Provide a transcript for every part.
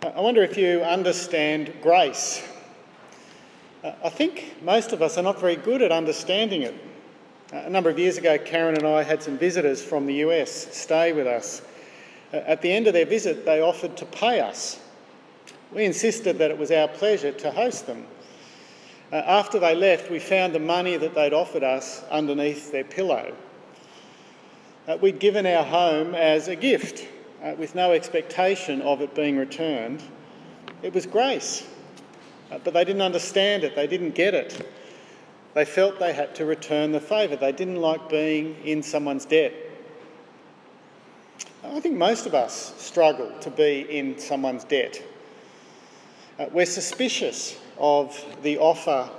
I wonder if you understand grace. Uh, I think most of us are not very good at understanding it. Uh, a number of years ago, Karen and I had some visitors from the US stay with us. Uh, at the end of their visit, they offered to pay us. We insisted that it was our pleasure to host them. After they left, we found the money that they'd offered us underneath their pillow. We'd given our home as a gift uh, with no expectation of it being returned. It was grace, uh, but they didn't understand it, they didn't get it. They felt they had to return the favour, they didn't like being in someone's debt. I think most of us struggle to be in someone's debt. Uh, we're suspicious of the offer,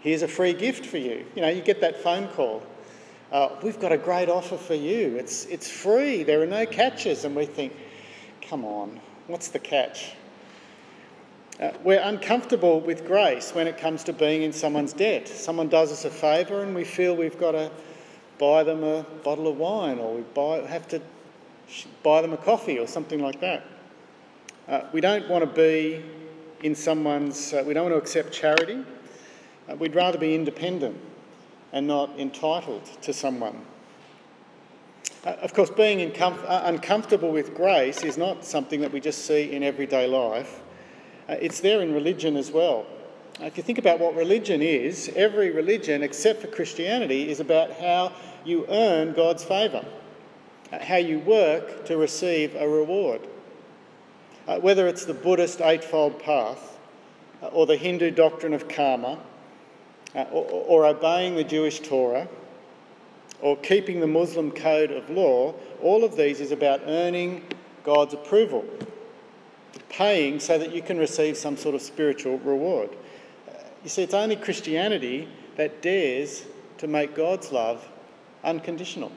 here's a free gift for you. You know, you get that phone call uh, we've got a great offer for you. It's, it's free, there are no catches. And we think, come on, what's the catch? Uh, we're uncomfortable with grace when it comes to being in someone's debt. Someone does us a favour and we feel we've got to buy them a bottle of wine or we buy, have to buy them a coffee or something like that. Uh, we don't want to be in someone's, uh, we don't want to accept charity. Uh, we'd rather be independent and not entitled to someone. Uh, of course, being uh, uncomfortable with grace is not something that we just see in everyday life. Uh, it's there in religion as well. Uh, if you think about what religion is, every religion except for Christianity is about how you earn God's favour, uh, how you work to receive a reward. Uh, whether it's the Buddhist Eightfold Path or the Hindu doctrine of karma, uh, or, or obeying the Jewish Torah, or keeping the Muslim code of law, all of these is about earning God's approval, paying so that you can receive some sort of spiritual reward. You see, it's only Christianity that dares to make God's love unconditional.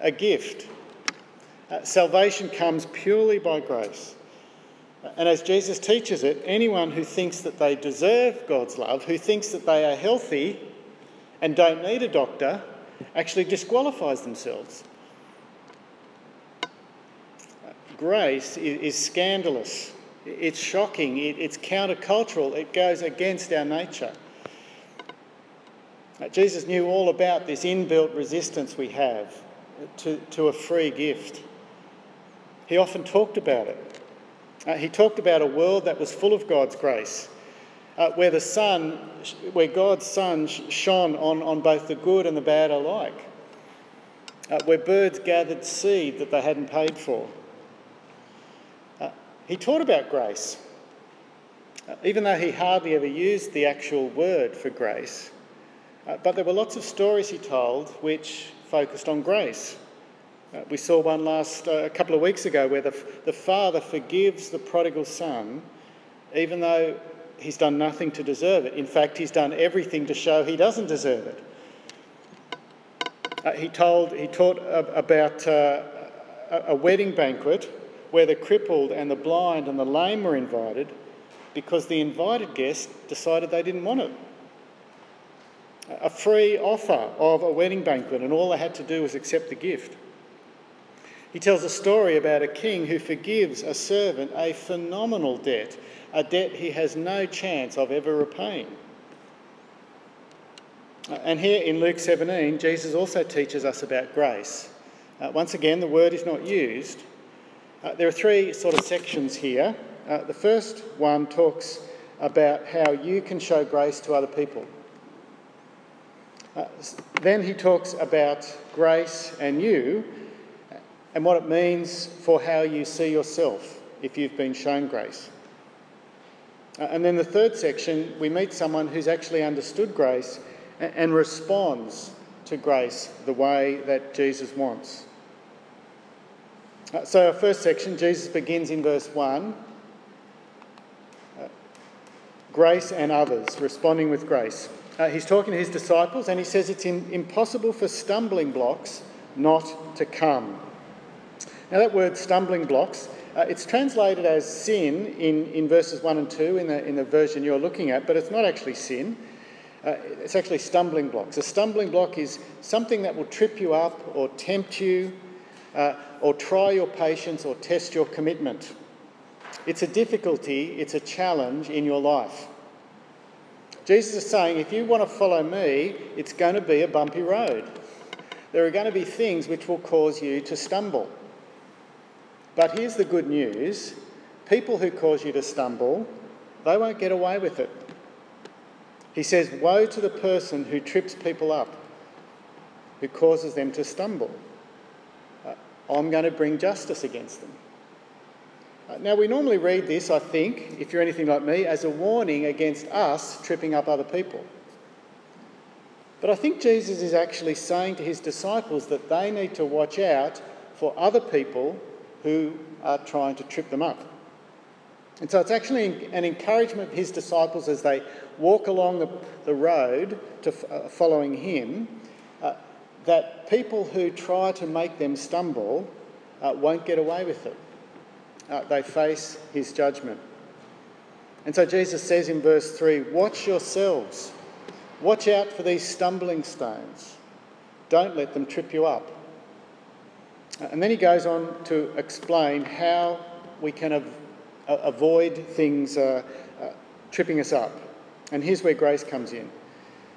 A gift. Uh, salvation comes purely by grace. And as Jesus teaches it, anyone who thinks that they deserve God's love, who thinks that they are healthy and don't need a doctor, actually disqualifies themselves. Grace is scandalous, it's shocking, it's countercultural, it goes against our nature. Jesus knew all about this inbuilt resistance we have to, to a free gift. He often talked about it. Uh, he talked about a world that was full of God's grace, uh, where the sun, where God's sun shone on, on both the good and the bad alike, uh, where birds gathered seed that they hadn't paid for. Uh, he taught about grace, uh, even though he hardly ever used the actual word for grace. Uh, but there were lots of stories he told which focused on grace. Uh, we saw one last uh, a couple of weeks ago where the, the father forgives the prodigal son, even though he's done nothing to deserve it. In fact, he's done everything to show he doesn't deserve it. Uh, he told he taught about uh, a wedding banquet where the crippled and the blind and the lame were invited because the invited guests decided they didn't want it. A free offer of a wedding banquet, and all they had to do was accept the gift. He tells a story about a king who forgives a servant a phenomenal debt, a debt he has no chance of ever repaying. Uh, and here in Luke 17, Jesus also teaches us about grace. Uh, once again, the word is not used. Uh, there are three sort of sections here. Uh, the first one talks about how you can show grace to other people. Uh, then he talks about grace and you, and what it means for how you see yourself if you've been shown grace. Uh, and then the third section, we meet someone who's actually understood grace and responds to grace the way that Jesus wants. Uh, so, our first section, Jesus begins in verse 1 uh, grace and others, responding with grace. Uh, he's talking to his disciples and he says it's in, impossible for stumbling blocks not to come. Now, that word stumbling blocks, uh, it's translated as sin in, in verses 1 and 2 in the, in the version you're looking at, but it's not actually sin. Uh, it's actually stumbling blocks. A stumbling block is something that will trip you up or tempt you uh, or try your patience or test your commitment. It's a difficulty, it's a challenge in your life. Jesus is saying, if you want to follow me, it's going to be a bumpy road. There are going to be things which will cause you to stumble. But here's the good news people who cause you to stumble, they won't get away with it. He says, Woe to the person who trips people up, who causes them to stumble. Uh, I'm going to bring justice against them. Uh, now, we normally read this, I think, if you're anything like me, as a warning against us tripping up other people. But I think Jesus is actually saying to his disciples that they need to watch out for other people who are trying to trip them up. And so it's actually an encouragement for his disciples as they walk along the, the road to uh, following him uh, that people who try to make them stumble uh, won't get away with it. Uh, they face his judgment. And so Jesus says in verse 3 Watch yourselves, watch out for these stumbling stones, don't let them trip you up. And then he goes on to explain how we can av- avoid things uh, uh, tripping us up. And here's where grace comes in.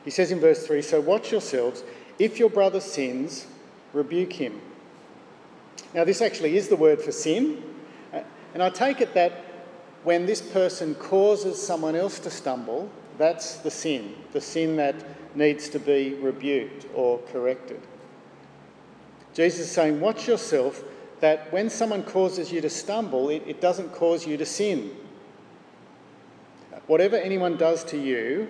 He says in verse 3 So watch yourselves. If your brother sins, rebuke him. Now, this actually is the word for sin. Uh, and I take it that when this person causes someone else to stumble, that's the sin, the sin that needs to be rebuked or corrected. Jesus is saying, Watch yourself that when someone causes you to stumble, it, it doesn't cause you to sin. Whatever anyone does to you,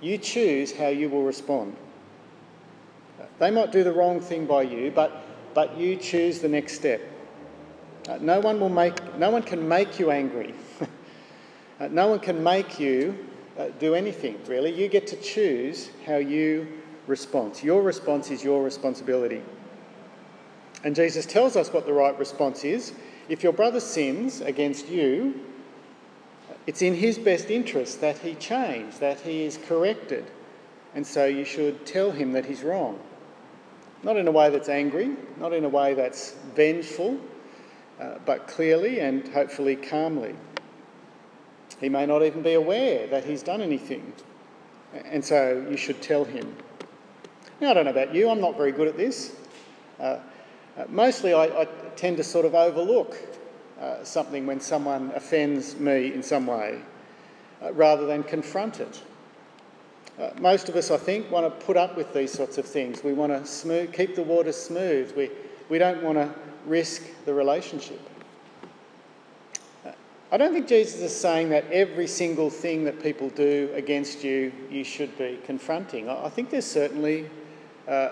you choose how you will respond. They might do the wrong thing by you, but, but you choose the next step. Uh, no one will make, no one can make you angry. uh, no one can make you uh, do anything, really. You get to choose how you respond. Your response is your responsibility. And Jesus tells us what the right response is. If your brother sins against you, it's in his best interest that he change, that he is corrected. And so you should tell him that he's wrong. Not in a way that's angry, not in a way that's vengeful, uh, but clearly and hopefully calmly. He may not even be aware that he's done anything, and so you should tell him. Now, I don't know about you, I'm not very good at this. Uh, uh, mostly, I, I, tend to sort of overlook uh, something when someone offends me in some way uh, rather than confront it. Uh, most of us, I think, want to put up with these sorts of things. We want to smooth, keep the water smooth. We, we don't want to risk the relationship. Uh, I don't think Jesus is saying that every single thing that people do against you, you should be confronting. I, I think there's certainly uh,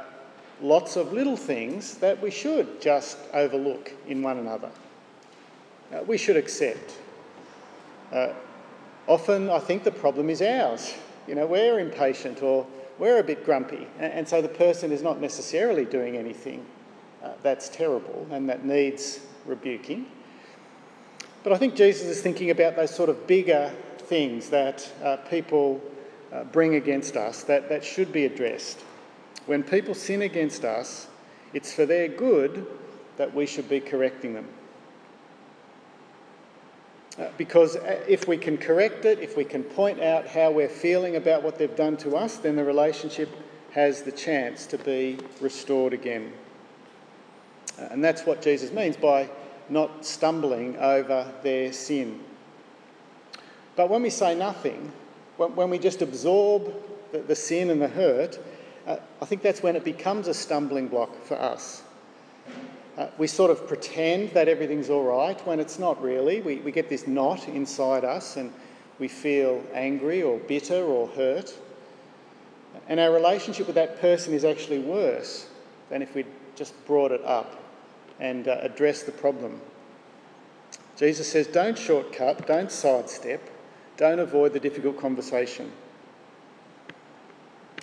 lots of little things that we should just overlook in one another. Uh, we should accept. Uh, often, I think the problem is ours. You know, we're impatient or we're a bit grumpy, and, and so the person is not necessarily doing anything uh, that's terrible and that needs rebuking. But I think Jesus is thinking about those sort of bigger things that uh, people bring against us that, that should be addressed. When people sin against us, it's for their good that we should be correcting them. Uh, because uh, if we can correct it, if we can point out how we're feeling about what they've done to us, then the relationship has the chance to be restored again. Uh, and that's what Jesus means by not stumbling over their sin. But when we say nothing, when we just absorb the sin and the hurt, I think that's when it becomes a stumbling block for us. Uh, we sort of pretend that everything's all right when it's not really. We, we get this knot inside us and we feel angry or bitter or hurt. And our relationship with that person is actually worse than if we'd just brought it up and uh, addressed the problem. Jesus says, don't shortcut, don't sidestep, don't avoid the difficult conversation.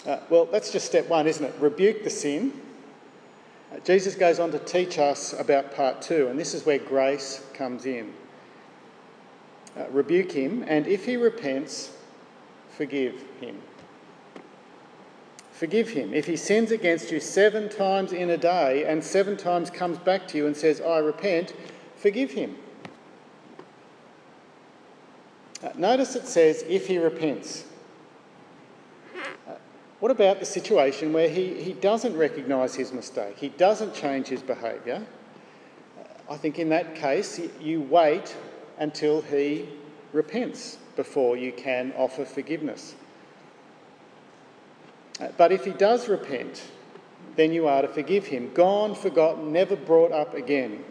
Uh, well, that's just step one, isn't it? Rebuke the sin Jesus goes on to teach us about part two, and this is where grace comes in. Uh, rebuke him, and if he repents, forgive him. Forgive him. If he sins against you seven times in a day and seven times comes back to you and says, I repent, forgive him. Uh, notice it says, if he repents. Uh, what about the situation where he, he doesn't recognise his mistake? He doesn't change his behaviour? Uh, I think in that case, you wait until he repents before you can offer forgiveness. Uh, but if he does repent, then you are to forgive him. Gone, forgotten, never brought up again.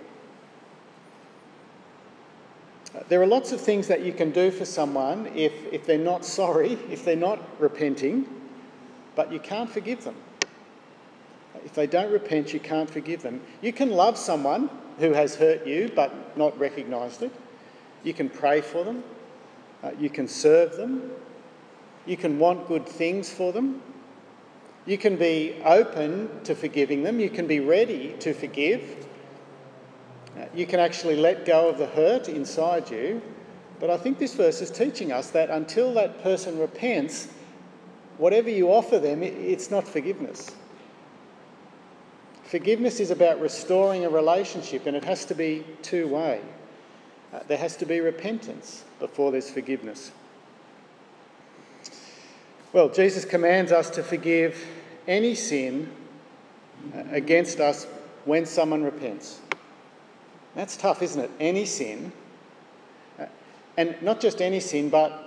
Uh, there are lots of things that you can do for someone if, if they're not sorry, if they're not repenting, but you can't forgive them. If they don't repent, you can't forgive them. You can love someone who has hurt you but not recognised it. You can pray for them. Uh, you can serve them. You can want good things for them. You can be open to forgiving them. You can be ready to forgive. Uh, you can actually let go of the hurt inside you. But I think this verse is teaching us that until that person repents, whatever you offer them, it's not forgiveness. Forgiveness is about restoring a relationship and it has to be two way. Uh, there has to be repentance before there's forgiveness. Well, Jesus commands us to forgive any sin uh, against us when someone repents. That's tough, isn't it? Any sin. Uh, and not just any sin, but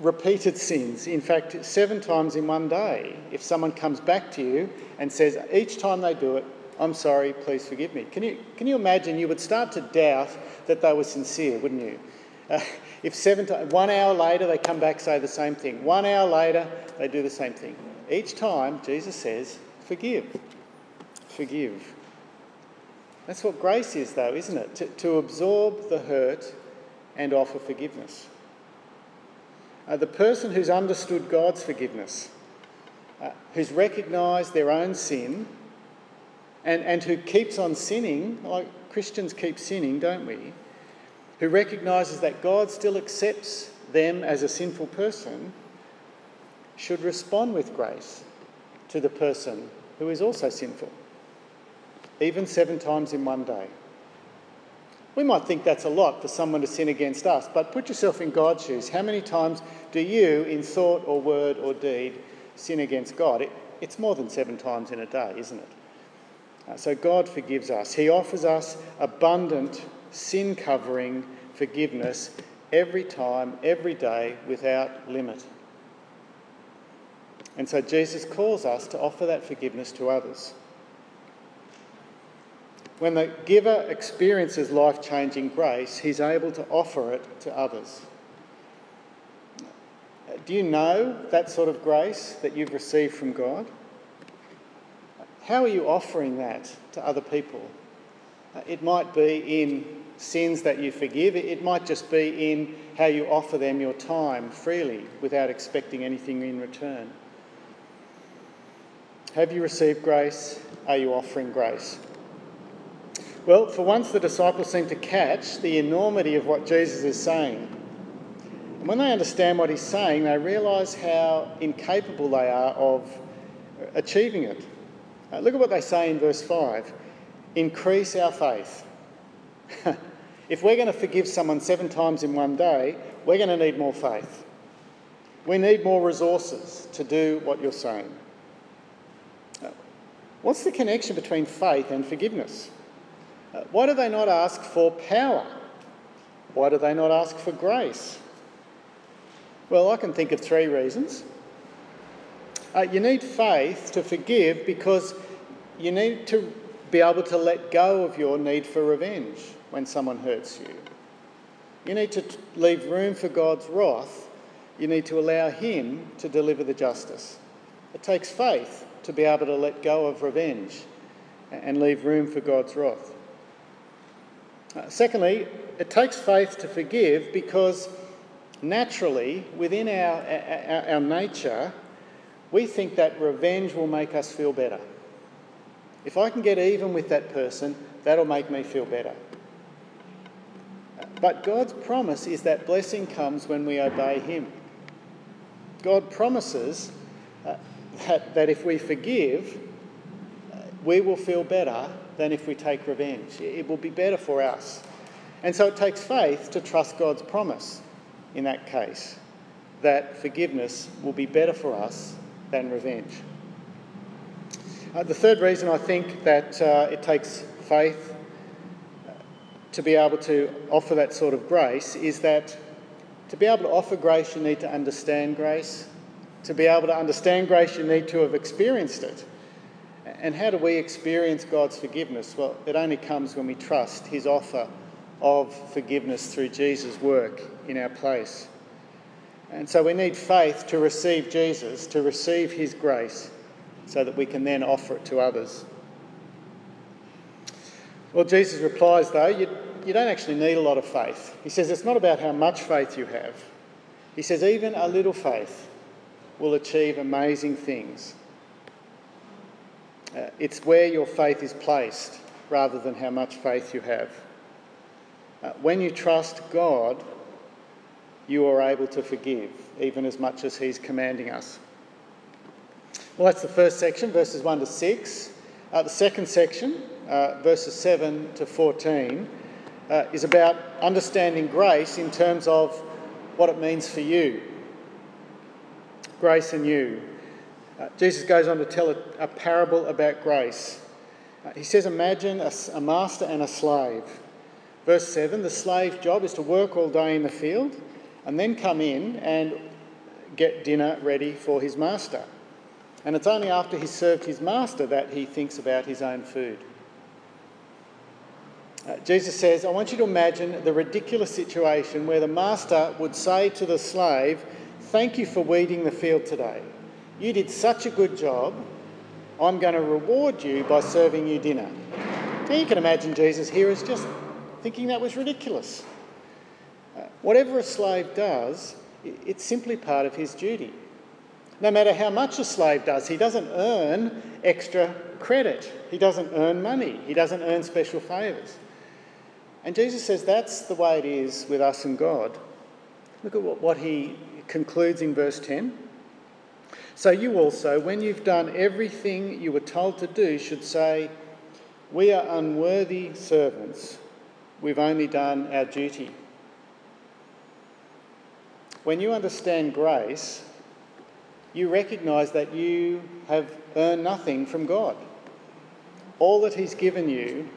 repeated sins. In fact, seven times in one day, if someone comes back to you and says, each time they do it, I'm sorry, please forgive me. Can you, can you imagine you would start to doubt that they were sincere, wouldn't you? Uh, if seven times, one hour later they come back say the same thing, one hour later they do the same thing. Each time Jesus says, forgive, forgive. That's what grace is, though, isn't it? To, to absorb the hurt and offer forgiveness. Uh, the person who's understood God's forgiveness, uh, who's recognised their own sin, and, and who keeps on sinning, like Christians keep sinning, don't we? Who recognises that God still accepts them as a sinful person, should respond with grace to the person who is also sinful, even seven times in one day. We might think that's a lot for someone to sin against us, but put yourself in God's shoes. How many times do you, in thought or word or deed, sin against God? It, it's more than seven times in a day, isn't it? Uh, so God forgives us. He offers us abundant sin covering forgiveness every time, every day, without limit. And so Jesus calls us to offer that forgiveness to others. When the giver experiences life changing grace, he's able to offer it to others. Do you know that sort of grace that you've received from God? How are you offering that to other people? It might be in sins that you forgive, it might just be in how you offer them your time freely without expecting anything in return. Have you received grace? Are you offering grace? Well, for once, the disciples seem to catch the enormity of what Jesus is saying. And when they understand what he's saying, they realise how incapable they are of achieving it. Uh, look at what they say in verse 5 increase our faith. if we're going to forgive someone seven times in one day, we're going to need more faith. We need more resources to do what you're saying. What's the connection between faith and forgiveness? Uh, why do they not ask for power? Why do they not ask for grace? Well, I can think of three reasons. Uh, you need faith to forgive because you need to be able to let go of your need for revenge when someone hurts you. You need to leave room for God's wrath. You need to allow Him to deliver the justice. It takes faith to be able to let go of revenge and leave room for God's wrath. Uh, secondly, it takes faith to forgive because naturally, within our, our, our nature, we think that revenge will make us feel better. If I can get even with that person, that'll make me feel better. But God's promise is that blessing comes when we obey Him. God promises uh, that, that if we forgive, we will feel better than if we take revenge. It will be better for us. And so it takes faith to trust God's promise. in that case that forgiveness will be better for us than revenge. Uh, the third reason I think that uh, it takes faith to be able to offer that sort of grace is that to be able to offer grace, you need to understand grace. To be able to understand grace, you need to have experienced it. And how do we experience God's forgiveness? Well, it only comes when we trust His offer of forgiveness through Jesus' work in our place. And so we need faith to receive Jesus, to receive His grace, so that we can then offer it to others. Well, Jesus replies, though, you, you don't actually need a lot of faith. He says it's not about how much faith you have. He says even a little faith will achieve amazing things. Uh, it's where your faith is placed rather than how much faith you have. Uh, when you trust God, you are able to forgive, even as much as He's commanding us. Well, that's the first section, verses 1 to 6. Uh, the second section uh, verses 7 to 14, uh, is about understanding grace in terms of what it means for you. Grace and you. Uh, Jesus goes on to tell a, a parable about grace. Uh, he says, Imagine a, a master and a slave. Verse 7 the slave's job is to work all day in the field and then come in and get dinner ready for his master. And it's only after he's served his master that he thinks about his own food. Uh, Jesus says, I want you to imagine the ridiculous situation where the master would say to the slave, Thank you for weeding the field today. You did such a good job. I'm going to reward you by serving you dinner. Now you can imagine Jesus here is just thinking that was ridiculous. Uh, whatever a slave does, it's simply part of his duty. No matter how much a slave does, he doesn't earn extra credit. He doesn't earn money. He doesn't earn special favours. And Jesus says that's the way it is with us and God. Look at what, he concludes in verse 10. So you also, when you've done everything you were told to do, should say, We are unworthy servants. We've only done our duty. When you understand grace, you recognise that you have earned nothing from God. All that He's given you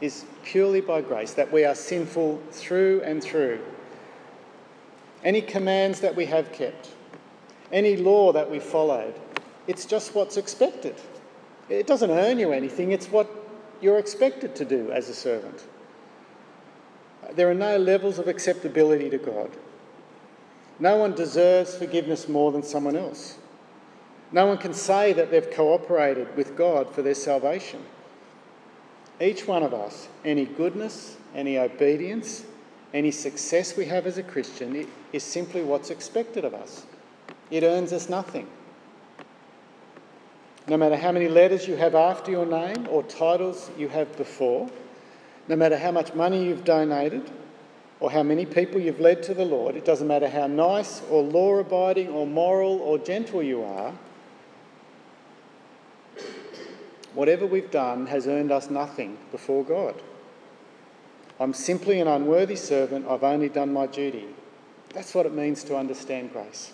is purely by grace, that we are sinful through and through. Any commands that we have kept, any law that we followed, it's just what's expected. It doesn't earn you anything, it's what you're expected to do as a servant. There are no levels of acceptability to God. No one deserves forgiveness more than someone else. No one can say that they've cooperated with God for their salvation each one of us, any goodness, any obedience, any success we have as a Christian is simply what's expected of us. It earns us nothing. No matter how many letters you have after your name or titles you have before, no matter how much money you've donated or how many people you've led to the Lord, it doesn't matter how nice or law abiding or moral or gentle you are, Whatever we've done has earned us nothing before God. I'm simply an unworthy servant. I've only done my duty. That's what it means to understand grace.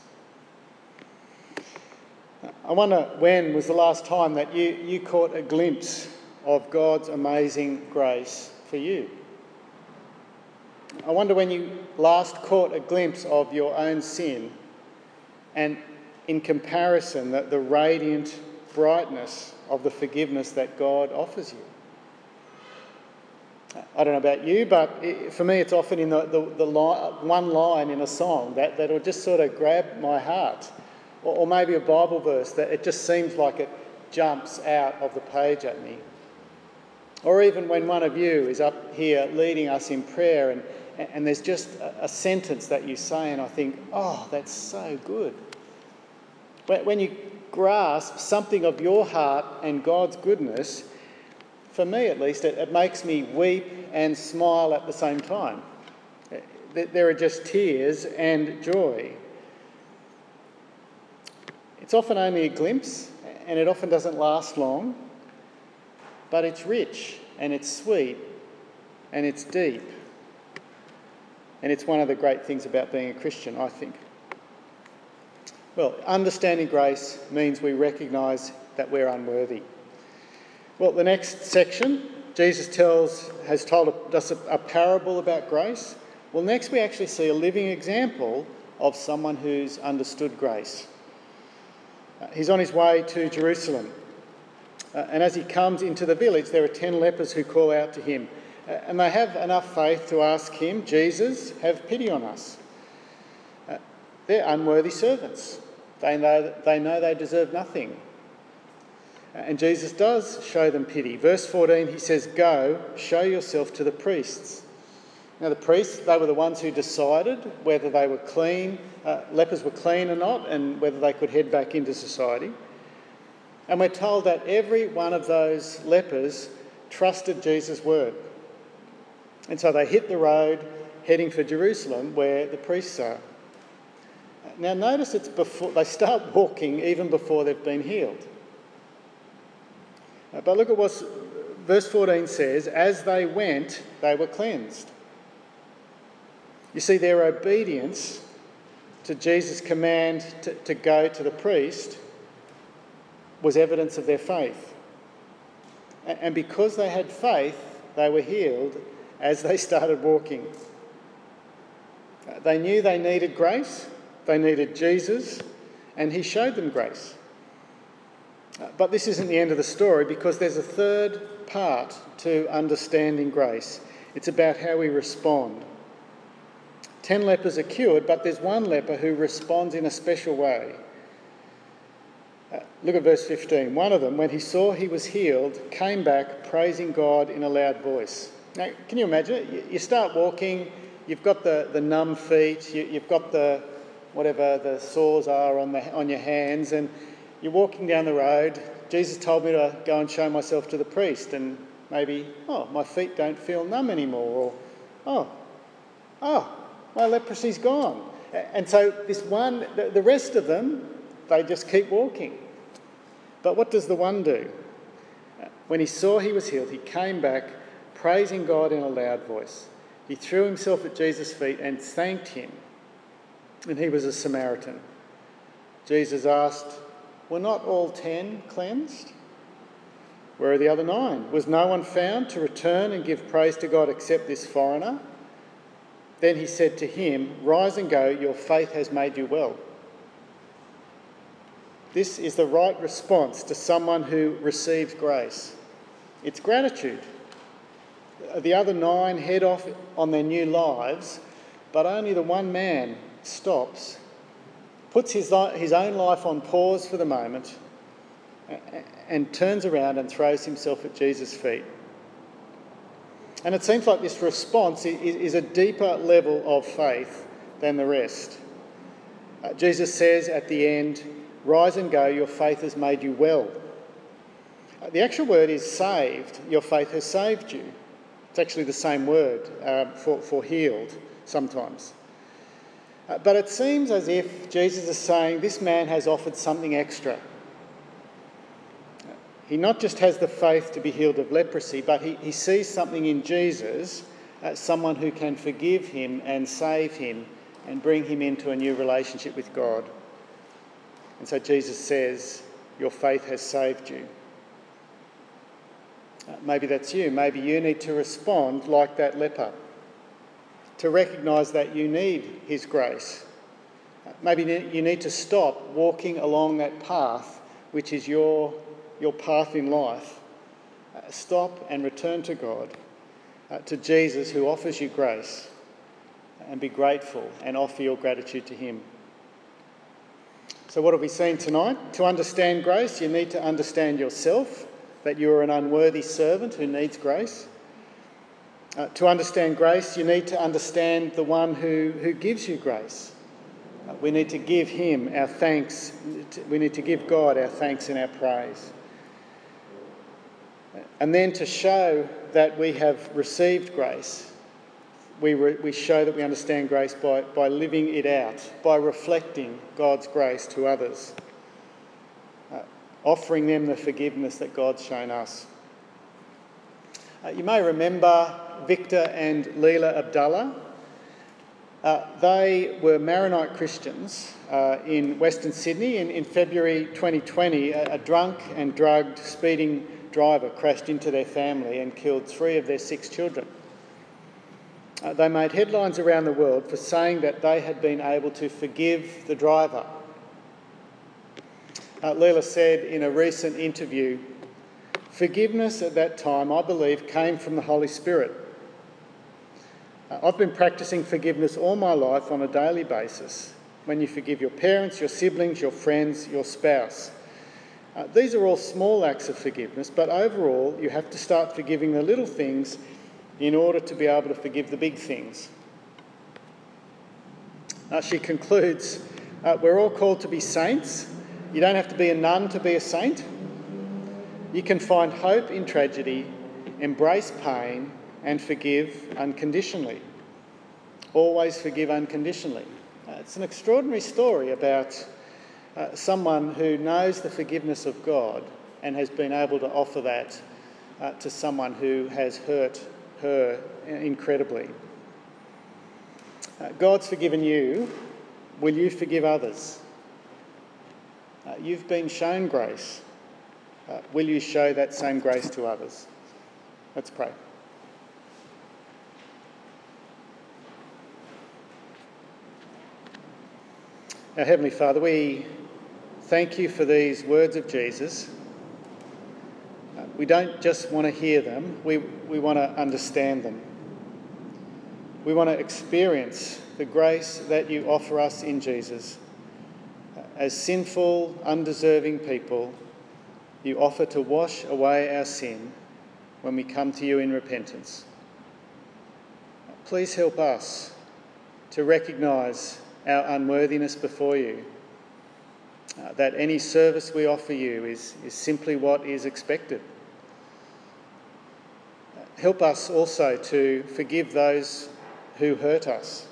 I wonder when was the last time that you, you caught a glimpse of God's amazing grace for you? I wonder when you last caught a glimpse of your own sin and in comparison that the radiant brightness of the forgiveness that God offers you. I don't know about you, but it, for me, it's often in the, the, the one line in a song that, that'll just sort of grab my heart. Or, or maybe a Bible verse that it just seems like it jumps out of the page at me. Or even when one of you is up here leading us in prayer and, and there's just a, a sentence that you say, and I think, oh, that's so good. When, when you grasp something of your heart and God's goodness, for me at least, it, it makes me weep and smile at the same time. There are just tears and joy. It's often only a glimpse, and it often doesn't last long, but it's rich and it's sweet and it's deep. And it's one of the great things about being a Christian, I think. Well, understanding grace means we recognise that we're unworthy. Well, the next section, Jesus tells, has told us a, a parable about grace. Well, next we actually see a living example of someone who's understood grace. Uh, he's on his way to Jerusalem. Uh, and as he comes into the village, there are 10 lepers who call out to him. Uh, and they have enough faith to ask him, Jesus, have pity on us. They're unworthy servants. They know, they know they deserve nothing. And Jesus does show them pity. Verse 14, he says, Go, show yourself to the priests. Now, the priests, they were the ones who decided whether they were clean, uh, lepers were clean or not, and whether they could head back into society. And we're told that every one of those lepers trusted Jesus' word. And so they hit the road heading for Jerusalem where the priests are. Now, notice it's before they start walking even before they've been healed. Uh, but look at what verse 14 says as they went, they were cleansed. You see, their obedience to Jesus' command to, to go to the priest was evidence of their faith. And because they had faith, they were healed as they started walking. Uh, they knew they needed grace, they needed Jesus, and He showed them grace. Uh, but this isn't the end of the story because there's a third part to understanding grace. It's about how we respond. Ten lepers are cured, but there's one leper who responds in a special way. Uh, look at verse 15. One of them, when he saw he was healed, came back praising God in a loud voice. Now, can you imagine it? You start walking, you've got the, the numb feet, you, have got the whatever the sores are on, the, on your hands, and you're walking down the road. Jesus told me to go and show myself to the priest, and maybe, oh, my feet don't feel numb anymore, or, oh, oh, my leprosy's gone. And so this one, the rest of them, they just keep walking. But what does the one do? When he saw he was healed, he came back praising God in a loud voice. He threw himself at Jesus' feet and thanked him. And he was a Samaritan. Jesus asked, Were not all ten cleansed? Where are the other nine? Was no one found to return and give praise to God except this foreigner? Then he said to him, Rise and go, your faith has made you well. This is the right response to someone who receives grace. It's gratitude. The other nine head off on their new lives, but only the one man stops, puts his, his own life on pause for the moment, and turns around and throws himself at Jesus' feet. And it seems like this response is a deeper level of faith than the rest. Uh, Jesus says at the end, Rise and go, your faith has made you well. Uh, the actual word is saved, your faith has saved you. It's actually the same word uh, for, for healed sometimes. Uh, but it seems as if Jesus is saying this man has offered something extra. He not just has the faith to be healed of leprosy, but he, he sees something in Jesus, uh, someone who can forgive him and save him and bring him into a new relationship with God. And so Jesus says, Your faith has saved you. Uh, maybe that's you. Maybe you need to respond like that leper, to recognise that you need his grace. Uh, maybe you need to stop walking along that path which is your your path in life, uh, stop and return to God, uh, to Jesus who offers you grace, and be grateful and offer your gratitude to Him. So, what have we seen tonight? To understand grace, you need to understand yourself, that you are an unworthy servant who needs grace. Uh, to understand grace, you need to understand the one who, who gives you grace. Uh, we need to give him our thanks. We need to give God our thanks and our praise. And then to show that we have received grace, we, re- we show that we understand grace by, by living it out, by reflecting God's grace to others, uh, offering them the forgiveness that God's shown us. Uh, you may remember Victor and Leila Abdallah. Uh, they were Maronite Christians uh, in Western Sydney. In, in February 2020, a, a, drunk and drugged speeding driver crashed into their family and killed three of their six children. Uh, they made headlines around the world for saying that they had been able to forgive the driver. Uh, Leila said in a recent interview, Forgiveness at that time, I believe, came from the Holy Spirit. Uh, I've been practicing forgiveness all my life on a daily basis. When you forgive your parents, your siblings, your friends, your spouse. Uh, these are all small acts of forgiveness, but overall, you have to start forgiving the little things in order to be able to forgive the big things. Uh, she concludes uh, We're all called to be saints. You don't have to be a nun to be a saint. You can find hope in tragedy, embrace pain, and forgive unconditionally. Always forgive unconditionally. Uh, it's an extraordinary story about uh, someone who knows the forgiveness of God and has been able to offer that uh, to someone who has hurt her incredibly. Uh, God's forgiven you. Will you forgive others? Uh, you've been shown grace. Uh, will you show that same grace to others? Let's pray. Heavenly Father, we thank you for these words of Jesus. Uh, we don't just want to hear them, we, we want to understand them. We want to experience the grace that you offer us in Jesus. Uh, as sinful, undeserving people, you offer to wash away our sin when we come to you in repentance. Please help us to recognise our unworthiness before you, uh, that any service we offer you is, is simply what is expected. Help us also to forgive those who hurt us.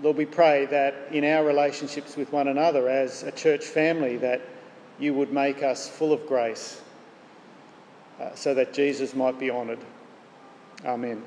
Lord, we pray that in our relationships with one another as a church family, that you would make us full of grace uh, so that Jesus might be honoured. Amen.